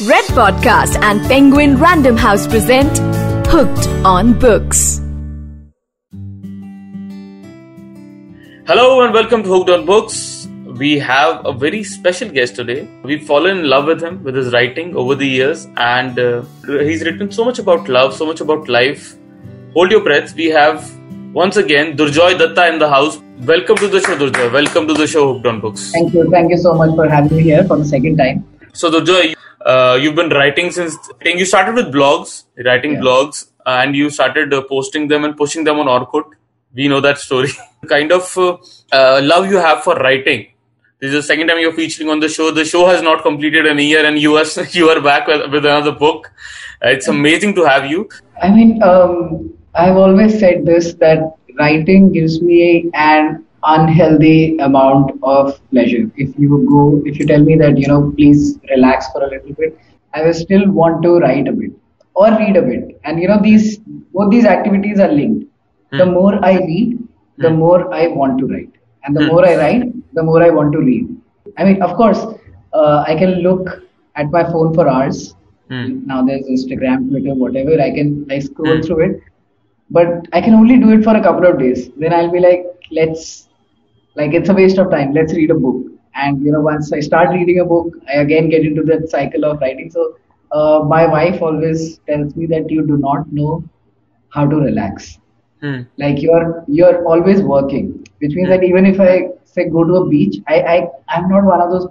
Red Podcast and Penguin Random House present Hooked on Books. Hello and welcome to Hooked on Books. We have a very special guest today. We've fallen in love with him, with his writing over the years, and uh, he's written so much about love, so much about life. Hold your breath. We have once again Durjoy Datta in the house. Welcome to the show, Durjoy. Welcome to the show, Hooked on Books. Thank you. Thank you so much for having me here for the second time. So, Durjoy, uh, you've been writing since you started with blogs, writing Yeah. blogs, and you started uh, posting them and pushing them on Orkut. We know that story. kind of uh, uh, love you have for writing. This is the second time you're featuring on the show. The show has not completed an year, and you are you are back with, with another book. Uh, it's amazing to have you. I mean, um, I've always said this that writing gives me an unhealthy amount of pleasure. If you go, if you tell me that, you know, please relax for a little bit, I will still want to write a bit or read a bit. And, you know, these, both these activities are linked. The more I read, the more I want to write. And the more I write, the more I want to read. I mean, of course, uh, I can look at my phone for hours. Hmm. Now there's Instagram, Twitter, whatever. I can I scroll through it, but I can only do it for a couple of days. Then I'll be like, let's like it's a waste of time. Let's read a book. And you know, once I start reading a book, I again get into that cycle of writing. So uh, my wife always tells me that you do not know how to relax Hmm. like you're you're always working which means that even if i say go to a beach i i i'm not one of those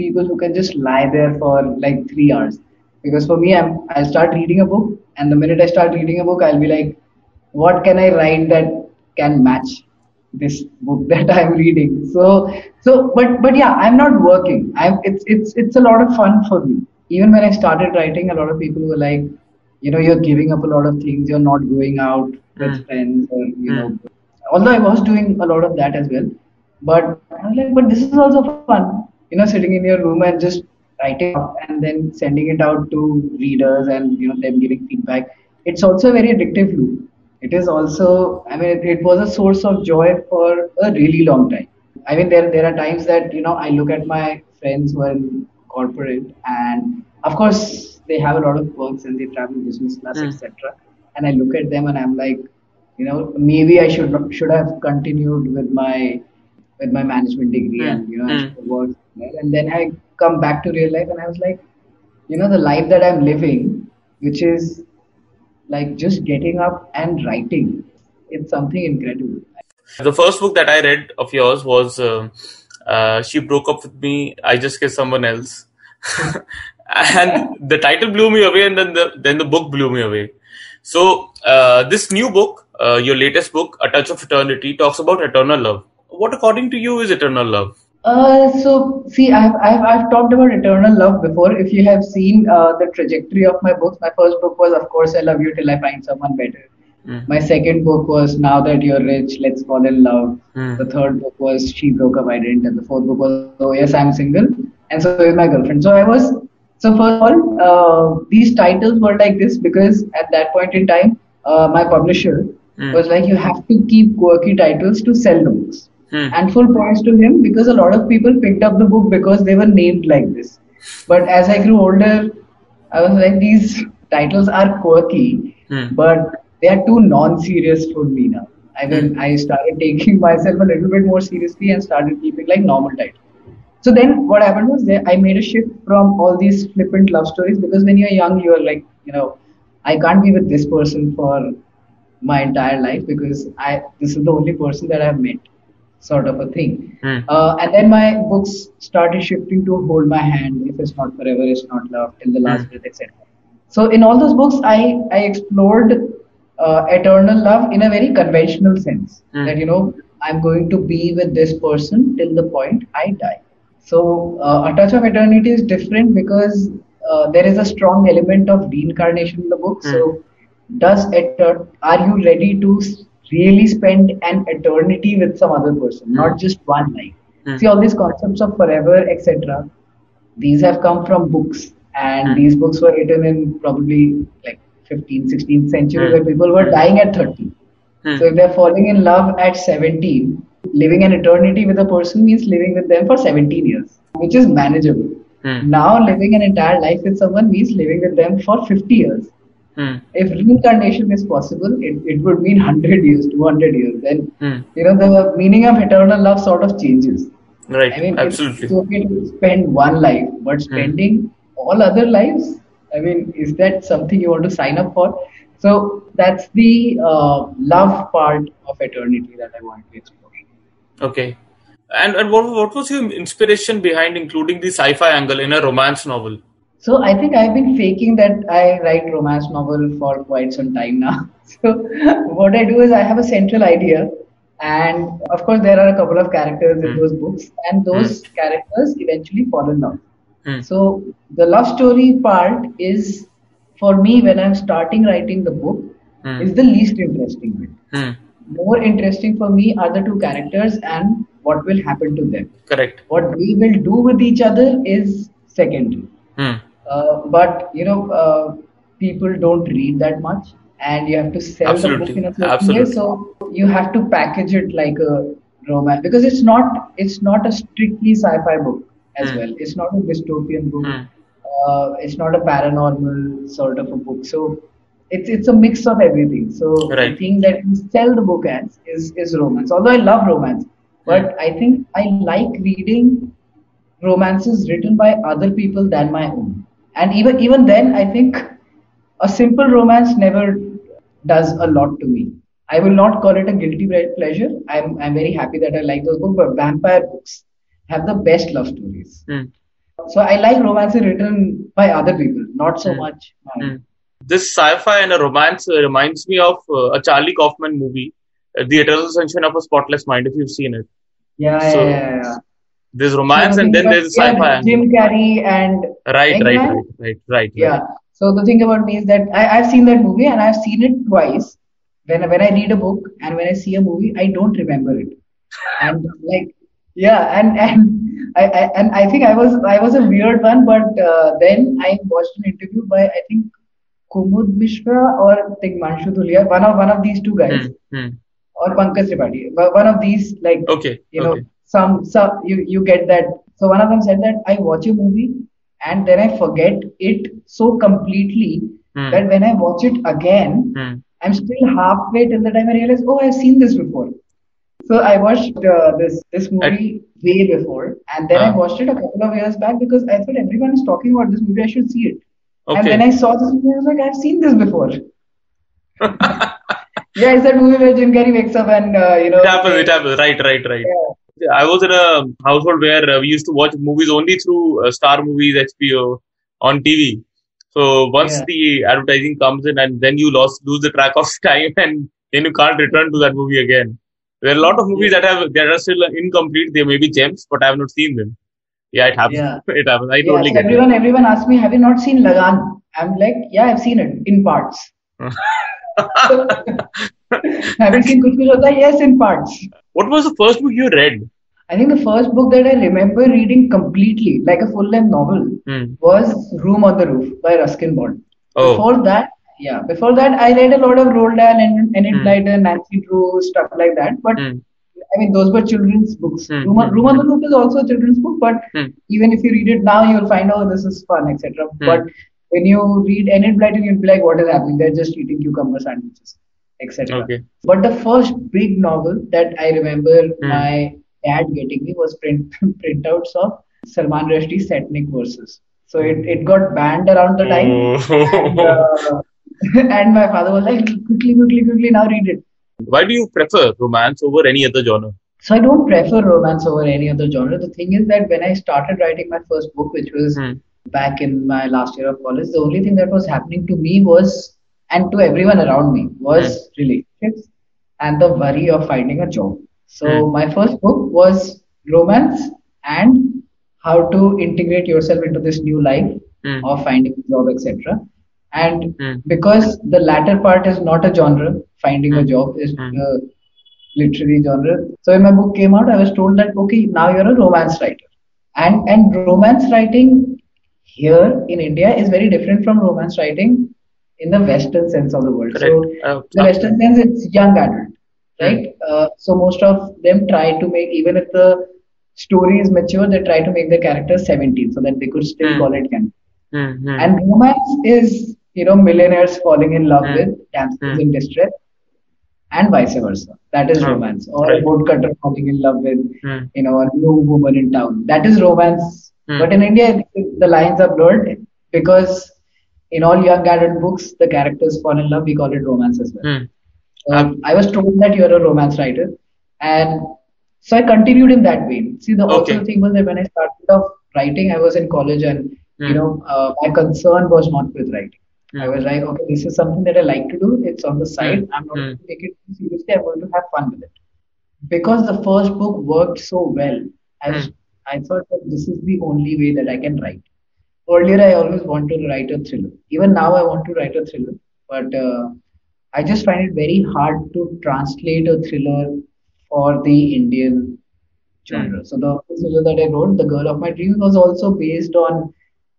people who can just lie there for like three hours because for me i'm i'll start reading a book and the minute i start reading a book i'll be like what can i write that can match this book that i'm reading. So so but but yeah i'm not working. I'm it's it's it's a lot of fun for me. Even when i started writing a lot of people were like you know you're giving up a lot of things. You're not going out with Mm. friends or you know although i was doing a lot of that as well. But i was like but this is also fun. You know sitting in your room and just writing up and then sending it out to readers and you know them giving feedback. It's also a very addictive loop it is also i mean it, it was a source of joy for a really long time i mean there there are times that you know i look at my friends who are in corporate and of course they have a lot of works and they travel business class Mm. etc and i look at them and i'm like you know maybe i should should have continued with my with my management degree Mm. and you know Mm. worked there. and then i come back to real life and i was like you know the life that i'm living which is like just getting up and writing it's something incredible The first book that I read of yours was uh, uh, She Broke Up With Me, I Just Kissed Someone Else. and the title blew me away, and then the, then the book blew me away. So, uh, this new book, uh, your latest book, A Touch of Eternity, talks about eternal love. What, according to you, is eternal love? Uh, so see, I've, I've I've talked about eternal love before. If you have seen uh, the trajectory of my books, my first book was, of course, I love you till I find someone better. Mm. My second book was Now That You're Rich, Let's Fall in Love. Mm. The third book was She Broke Up, I Didn't. And the fourth book was Oh Yes, I'm Single. And so is my girlfriend. So I was, so first of all, uh, these titles were like this because at that point in time, uh, my publisher Mm. was like, you have to keep quirky titles to sell the books. Hmm. And full props to him because a lot of people picked up the book because they were named like this. But as I grew older, I was like, these titles are quirky, Hmm. but they are too non-serious for me now. I mean, I started taking myself a little bit more seriously and started keeping like normal titles. So then what happened was that I made a shift from all these flippant love stories because when you're young, you're like, you know, I can't be with this person for my entire life because I this is the only person that I've met, sort of a thing. Hmm. Uh, and then my books started shifting to Hold My Hand, If It's Not Forever, It's Not Love, Till the Last Breath, etc. So in all those books, I I explored uh, eternal love in a very conventional sense Mm. that you know I'm going to be with this person till the point I die. So uh, a touch of eternity is different because uh, there is a strong element of reincarnation in the book. Mm. So does eter- are you ready to really spend an eternity with some other person, not just one life? Mm. See all these concepts of forever, etc. These have come from books, and Mm. these books were written in probably like 15, 16th century, Mm. where people were Mm. dying at 30. Hmm. So if they're falling in love at 17, living an eternity with a person means living with them for 17 years, which is manageable. Hmm. Now, living an entire life with someone means living with them for 50 years. Hmm. If reincarnation is possible, it, it would mean 100 years, 200 years. Then, Hmm. you know, the meaning of eternal love sort of changes. Right. I mean, Absolutely. it's okay to spend one life, but spending all other lives, I mean, is that something you want to sign up for? So that's the uh, love part of eternity that I want to explore. Okay. And and what what was your inspiration behind including the sci-fi angle in a romance novel? So I think I've been faking that I write romance novel for quite some time now. So what I do is I have a central idea, and of course there are a couple of characters in Hmm. those books, and those characters eventually fall in love. Hmm. So the love story part is for me when I'm starting writing the book Hmm. is the least interesting bit. Hmm. More interesting for me are the two characters and what will happen to them. Correct. What we will do with each other is secondary. Uh, but you know, uh, people don't read that much, and you have to sell the book in a certain Absolutely. way. So you have to package it like a romance because it's not it's not a strictly sci-fi book as Hmm. well. It's not a dystopian book. Hmm. Uh, it's not a paranormal sort of a book. So it's it's a mix of everything. So the thing that we sell the book as is is romance. Although I love romance, but Hmm. I think I like reading romances written by other people than my own. And even even then, I think a simple romance never does a lot to me. I will not call it a guilty pleasure. I'm I'm very happy that I like those books, but vampire books have the best love stories. Hmm. So I like romances written by other people, not so Hmm. much. Hmm. This sci-fi and a romance uh, reminds me of uh, a Charlie Kaufman movie, uh, The Eternal Sunshine of a Spotless Mind. If you've seen it, Yeah, So, yeah, yeah, yeah. There's romance and then there's Yeah, sci-fi. Jim Carrey and Right, right, Eggman? right, right, right. Yeah. So the thing about me is that I, I've seen that movie and I've seen it twice. When when I read a book and when I see a movie, I don't remember it. And like, yeah, and and I, I and I think I was I was a weird one, but uh, then I watched an interview by I think Kumud Mishra or Tigmanshu Dhulia, one of one of these two guys, Hmm, hmm. or Pankaj Tripathi, one of these like Okay, you know okay. Some some you you get that so one of them said that i watch a movie and then i forget it so completely Hmm. that when i watch it again Hmm. i'm still halfway till the time i realize oh i've seen this before so i watched uh, this this movie way before and then i Ah. watched it a couple of years back because i thought everyone is talking about this movie i should see it okay. and then i saw this movie i was like i've seen this before yeah it's that movie where jim carrey wakes up and uh, you know It happens, it happens. Right, right, right. Yeah. I was in a household where uh, we used to watch movies only through uh, Star Movies, HBO on TV. So once Yeah. the advertising comes in and then you lost lose the track of time and then you can't return to that movie again. There are a lot of movies that have that are still incomplete. They may be gems, but I have not seen them. Yeah, it happens. Yeah. It happens. I Yeah, totally so get everyone everyone asks me, have you not seen Lagaan? I'm like, yeah, I've seen it in parts. have you seen Kuch Kuch Hota? Yes, in parts. What was the first book you read? I think the first book that I remember reading completely, like a full-length novel, Hmm. was Room on the Roof by Ruskin Bond. Oh. Before that, yeah, before that, I read a lot of Roald Dahl and Enid Hmm. Blyton, Nancy Drew, stuff like that. But Hmm. I mean, those were children's books. Hmm, Room, on, hmm, Room on the Roof is also a children's book, but Hmm. even if you read it now, you'll find, oh, this is fun, etc. Hmm. But when you read Enid Blyton, you'll be like, what is happening? They're just eating cucumber sandwiches, etc. Okay. But the first big novel that I remember Hmm. my dad getting me was print printouts of Salman Rushdie's Satanic Verses. So it, it got banned around the time. And, Oh. uh, and my father was like, quickly, quickly, quickly, now read it. Why do you prefer romance over any other genre? So I don't prefer romance over any other genre. The thing is that when I started writing my first book, which was Hmm. back in my last year of college, the only thing that was happening to me was, and to everyone around me, was relationships and the worry of finding a job. So Hmm. my first book was romance and how to integrate yourself into this new life Hmm. of finding a job, etc. And Hmm. because the latter part is not a genre, finding a Hmm. job is Hmm. uh, literary genre. So when my book came out, I was told that okay, now you're a romance writer, and and romance writing here in India is very different from romance writing in the Western sense of the word. So Uh, the Western sense, it's young adult, right? Uh, so most of them try to make even if the story is mature, they try to make the characters 17 so that they could still Hmm. call it canon. Hmm. Hmm. And romance is, you know, millionaires falling in love Hmm. with damsels Hmm. in distress, and vice versa. That is Hmm. romance. Or Right. a woodcutter falling in love with, Hmm. you know, a new woman in town. That is romance. Hmm. But in India, the lines are blurred because in all young adult books, the characters fall in love. We call it romance as well. Hmm. Um, I was told that you're a romance writer, and so I continued in that vein. See, the also Okay. the thing was that when I started off writing, I was in college, and you Hmm. know, uh, my concern was not with writing. I Hmm. was like, okay, this is something that I like to do. It's on the side. Hmm. I'm not Hmm. going to take it seriously. I'm going to have fun with it. Because the first book worked so well, I, was, Hmm. I thought that this is the only way that I can write. Earlier, I always wanted to write a thriller. Even now, I want to write a thriller. But uh, I just find it very hard to translate a thriller for the Indian genre. So the thriller that I wrote, The Girl of My Dreams, was also based on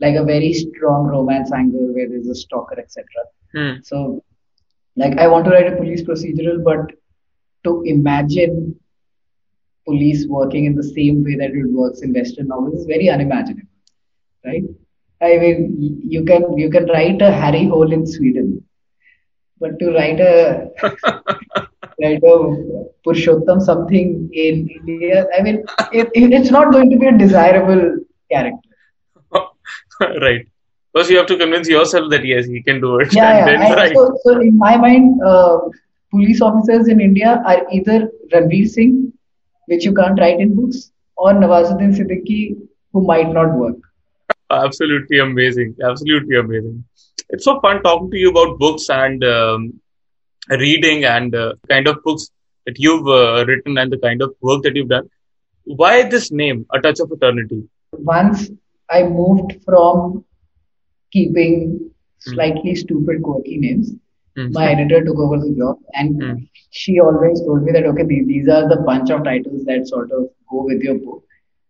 like a very strong romance angle where there's a stalker, etc. Hmm. So, like, I want to write a police procedural, but to imagine police working in the same way that it works in Western novels is very unimaginable, right? I mean, you can you can write a Harry Hole in Sweden, but to write a write a Purushottam something in India, I mean, it, it- it's not going to be a desirable character. right. First, you have to convince yourself that yes, he can do it, Yeah, yeah. right. so, so in my mind, uh, police officers in India are either Ranveer Singh, which you can't write in books, or Nawazuddin Siddiqui, who might not work. Absolutely amazing. Absolutely amazing. It's so fun talking to you about books and um, reading and uh, kind of books that you've uh, written and the kind of work that you've done. Why this name, A Touch of Eternity? Once I moved from keeping slightly stupid, quirky names, Hmm. my editor took over the job, and Hmm. she always told me that okay, these are the bunch of titles that sort of go with your book,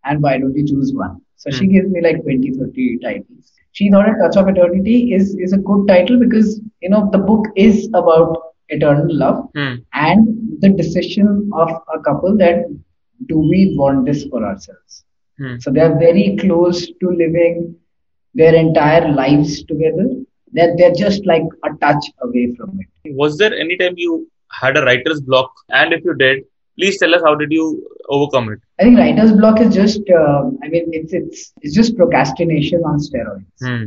and why don't you choose one? So she Hmm. gives me like 20, 30 titles. She not a touch of eternity is is a good title because you know the book is about eternal love Hmm. and the decision of a couple that do we want this for ourselves. Hmm. So they are very close to living their entire lives together. That they're just like a touch away from it. Was there any time you had a writer's block? And if you did, please tell us how did you overcome it? I think writer's block is just, uh, I mean, it's it's it's just procrastination on steroids. Hmm.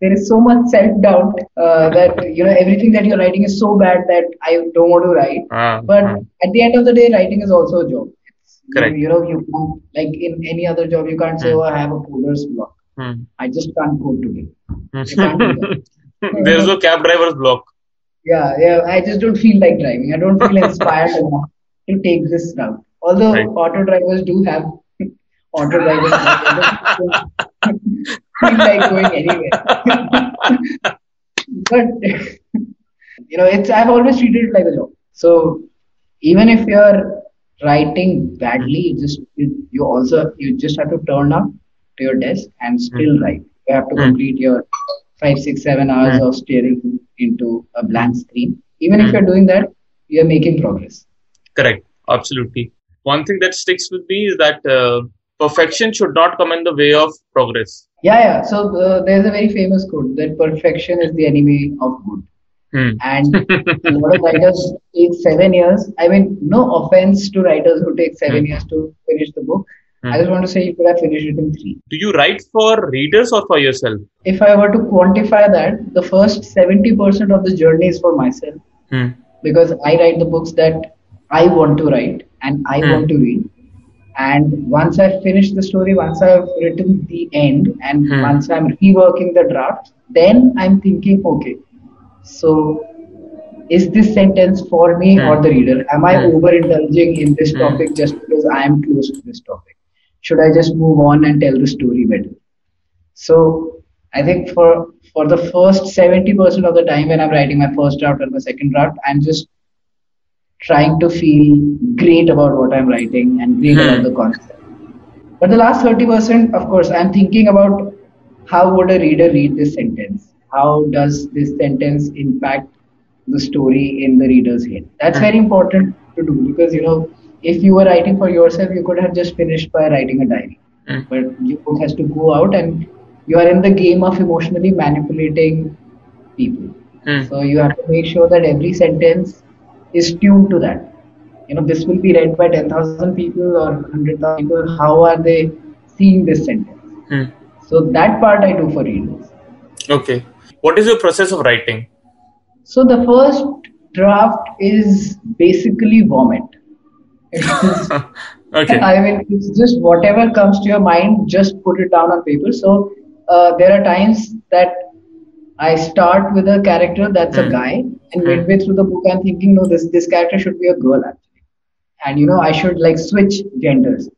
There is so much self doubt uh, that you know everything that you're writing is so bad that I don't want to write. Ah, But ah. at the end of the day, writing is also a job. It's, you- Correct. You, know, you can't like in any other job, you can't say, Hmm. "Oh, I have a coder's block. Hmm. I just can't code today." can't. There's no cab driver's block. Yeah, yeah. I just don't feel like driving. I don't feel inspired enough to take this route. Although Right. auto drivers do have auto drivers, feel like going anywhere. but you know, it's I've always treated it like a job. So even if you're writing badly, you just you, you also you just have to turn up to your desk and still write. You have to Mm. complete your five, six, seven hours Mm. of staring into a blank screen. Even if Mm. you're doing that, you're making progress. Correct. Absolutely. One thing that sticks with me is that uh, perfection should not come in the way of progress. Yeah, yeah. So uh, there's a very famous quote that perfection is the enemy of good. Hmm. And a lot of writers take seven years. I mean, no offense to writers who take seven Hmm. years to finish the book. Hmm. I just want to say you could have finished it in three. Do you write for readers or for yourself? If I were to quantify that, the first 70% of the journey is for myself Hmm. because I write the books that I want to write and I Hmm. want to read. And once I've finished the story, once I've written the end, and Hmm. once I'm reworking the draft, then I'm thinking, okay, so is this sentence for me Hmm. or the reader? Am I Hmm. over indulging in this Hmm. topic just because I am close to this topic? Should I just move on and tell the story better? So I think for for the first 70% of the time when I'm writing my first draft or my second draft, I'm just trying to feel great about what I'm writing and great Hmm. about the concept. But the last 30%, of course, I'm thinking about how would a reader read this sentence? How does this sentence impact the story in the reader's head? That's Hmm. very important to do because, you know, if you were writing for yourself, you could have just finished by writing a diary. Mm. But your book has to go out, and you are in the game of emotionally manipulating people. Hmm. So you have to make sure that every sentence is tuned to that. You know, this will be read by 10,000 people or 100,000 people. How are they seeing this sentence? Hmm. So that part I do for readers. Okay. What is your process of writing? So the first draft is basically vomit. Okay. I mean, it's just whatever comes to your mind, just put it down on paper. So uh, there are times that I start with a character that's a Hmm. guy, and Hmm. midway through the book, I'm thinking, no, this this character should be a girl actually, and you know, I should like switch genders.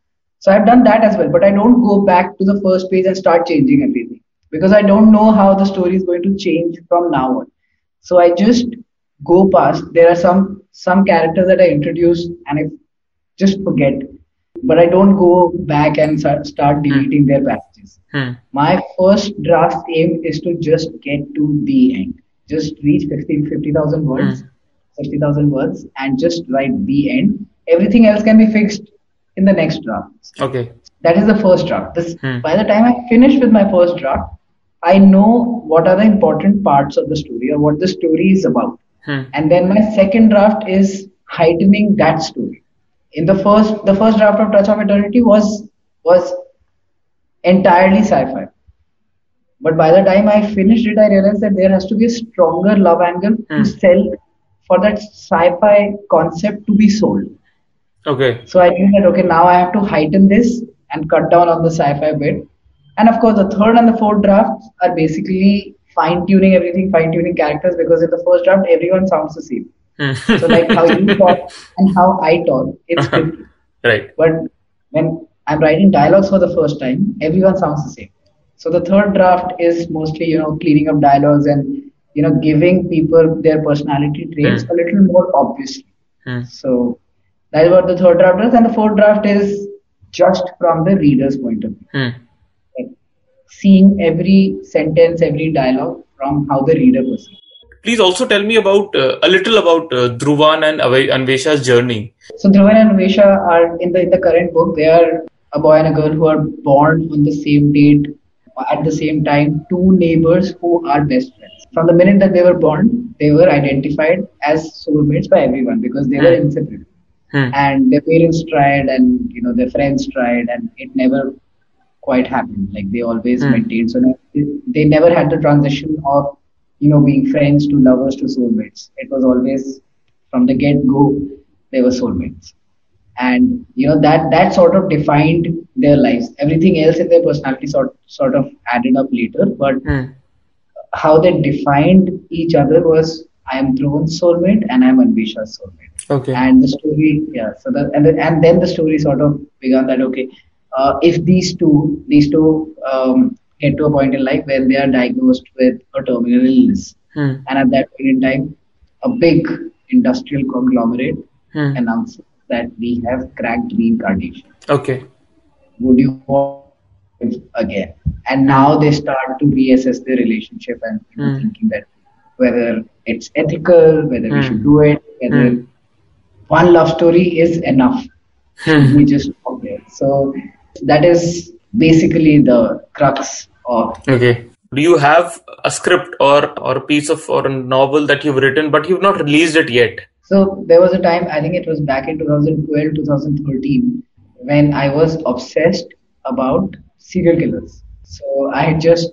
So I've done that as well, but I don't go back to the first page and start changing everything because I don't know how the story is going to change from now on. So I just go past. There are some some characters that I introduce and I just forget, but I don't go back and start, start deleting their passages. Hmm. My first draft aim is to just get to the end, just reach 50 50,000 words, 60,000 words, and just write the end. Everything else can be fixed in the next draft. Okay. That is the first draft. This, Hmm. By the time I finish with my first draft, I know what are the important parts of the story or what the story is about. Hmm. And then my second draft is heightening that story. In the first, the first draft of Touch of Eternity was was entirely sci-fi. But by the time I finished it, I realized that there has to be a stronger love angle Hmm. to sell for that sci-fi concept to be sold. Okay. So I knew that okay, now I have to heighten this and cut down on the sci-fi bit. And of course, the third and the fourth drafts are basically fine-tuning everything, fine-tuning characters because in the first draft everyone sounds the same. Hmm. So like how you talk and how I talk, it's different. right. But when I'm writing dialogues for the first time, everyone sounds the same. So the third draft is mostly you know cleaning up dialogues and you know giving people their personality traits Hmm. a little more obviously. Hmm. So that is what the third draft is, and the fourth draft is just from the reader's point of view, like seeing every sentence, every dialogue from how the reader perceives. Please also tell me about uh, a little about uh, Dhruvan and Ave- Anvesha's journey. So Dhruvan and Vesha are in the in the current book. They are a boy and a girl who are born on the same date at the same time. Two neighbors who are best friends. From the minute that they were born, they were identified as soulmates by everyone because they were Hmm. inseparable. Hmm. and their parents tried and you know their friends tried and it never quite happened like they always Hmm. maintained so they, they never had the transition of you know being friends to lovers to soulmates it was always from the get go they were soulmates and you know that that sort of defined their lives everything else in their personality sort sort of added up later but Hmm. how they defined each other was I am Dhruvan's soulmate and I am Anvesha's soulmate Okay. and the story yeah so the and, the, and then the story sort of began that okay uh, if these two these two um, get to a point in life where they are diagnosed with a terminal illness Hmm. and at that point in time a big industrial conglomerate Hmm. announces that we have cracked reincarnation Okay. would you want live again and now they start to reassess their relationship and you know, Hmm. thinking that whether it's ethical whether we Hmm. should do it whether Hmm. one love story is enough Hmm. we just so that is basically the crux of Okay. Do you have a script or or a piece of or a novel that you've written but you've not released it yet? So there was a time, I think it was back in 2012, 2013, when I was obsessed about serial killers. So I had just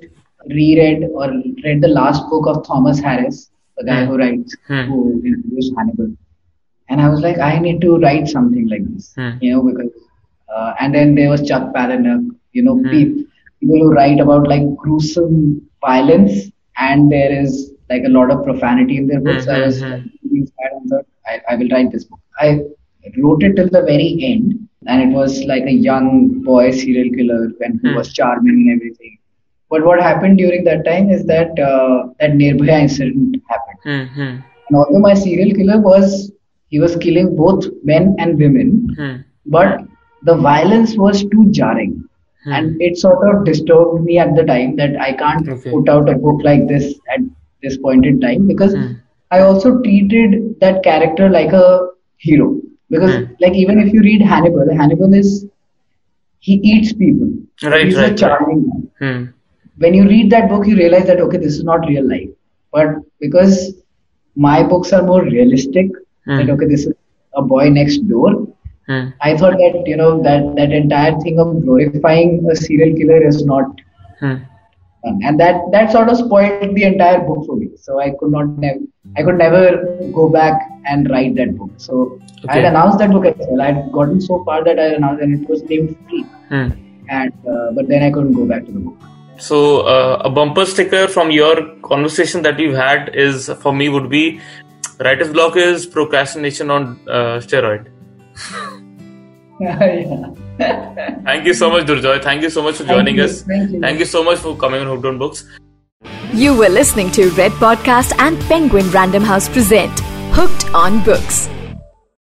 reread or read the last book of Thomas Harris, the guy Hmm. who writes, Hmm. who introduced Hannibal. And I was like, I need to write something like this, Hmm. you know, because, uh, and then there was Chuck Palahniuk, you know, Hmm. people who write about like gruesome violence and there is like a lot of profanity in their books. So I was Hmm, hmm, really inspired and thought, I, I will write this book. I wrote it till the very end, and it was like a young boy serial killer and who Hmm. was charming and everything. But what happened during that time is that uh, that Nirbhaya incident happened. Hmm. Hmm. And although my serial killer was he was killing both men and women, Hmm. but the violence was too jarring. Hmm. And it sort of disturbed me at the time that I can't Okay. put out a book like this at this point in time because Hmm. I also treated that character like a hero. because Hmm. like even if you read Hannibal, Hannibal is he eats people. Right, He's right, a right. charming man. Hmm. When you read that book, you realize that okay, this is not real life. But because my books are more realistic, Hmm. that okay, this is a boy next door. Hmm. I thought that you know that that entire thing of glorifying a serial killer is not Hmm. And that that sort of spoiled the entire book for me. So I could not nev- I could never go back and write that book. So I had announced that book as well. I had gotten so far that I announced and it was named Free, Hmm. and uh, but then I couldn't go back to the book. So uh, a bumper sticker from your conversation that we've had is for me would be writer's block is procrastination on uh, steroid. yeah. Thank you so much, Durjoy. Thank you so much for Thank joining you. us. Thank you. Thank you so much for coming on Hooked on Books. You were listening to Red Podcast and Penguin Random House present Hooked on Books.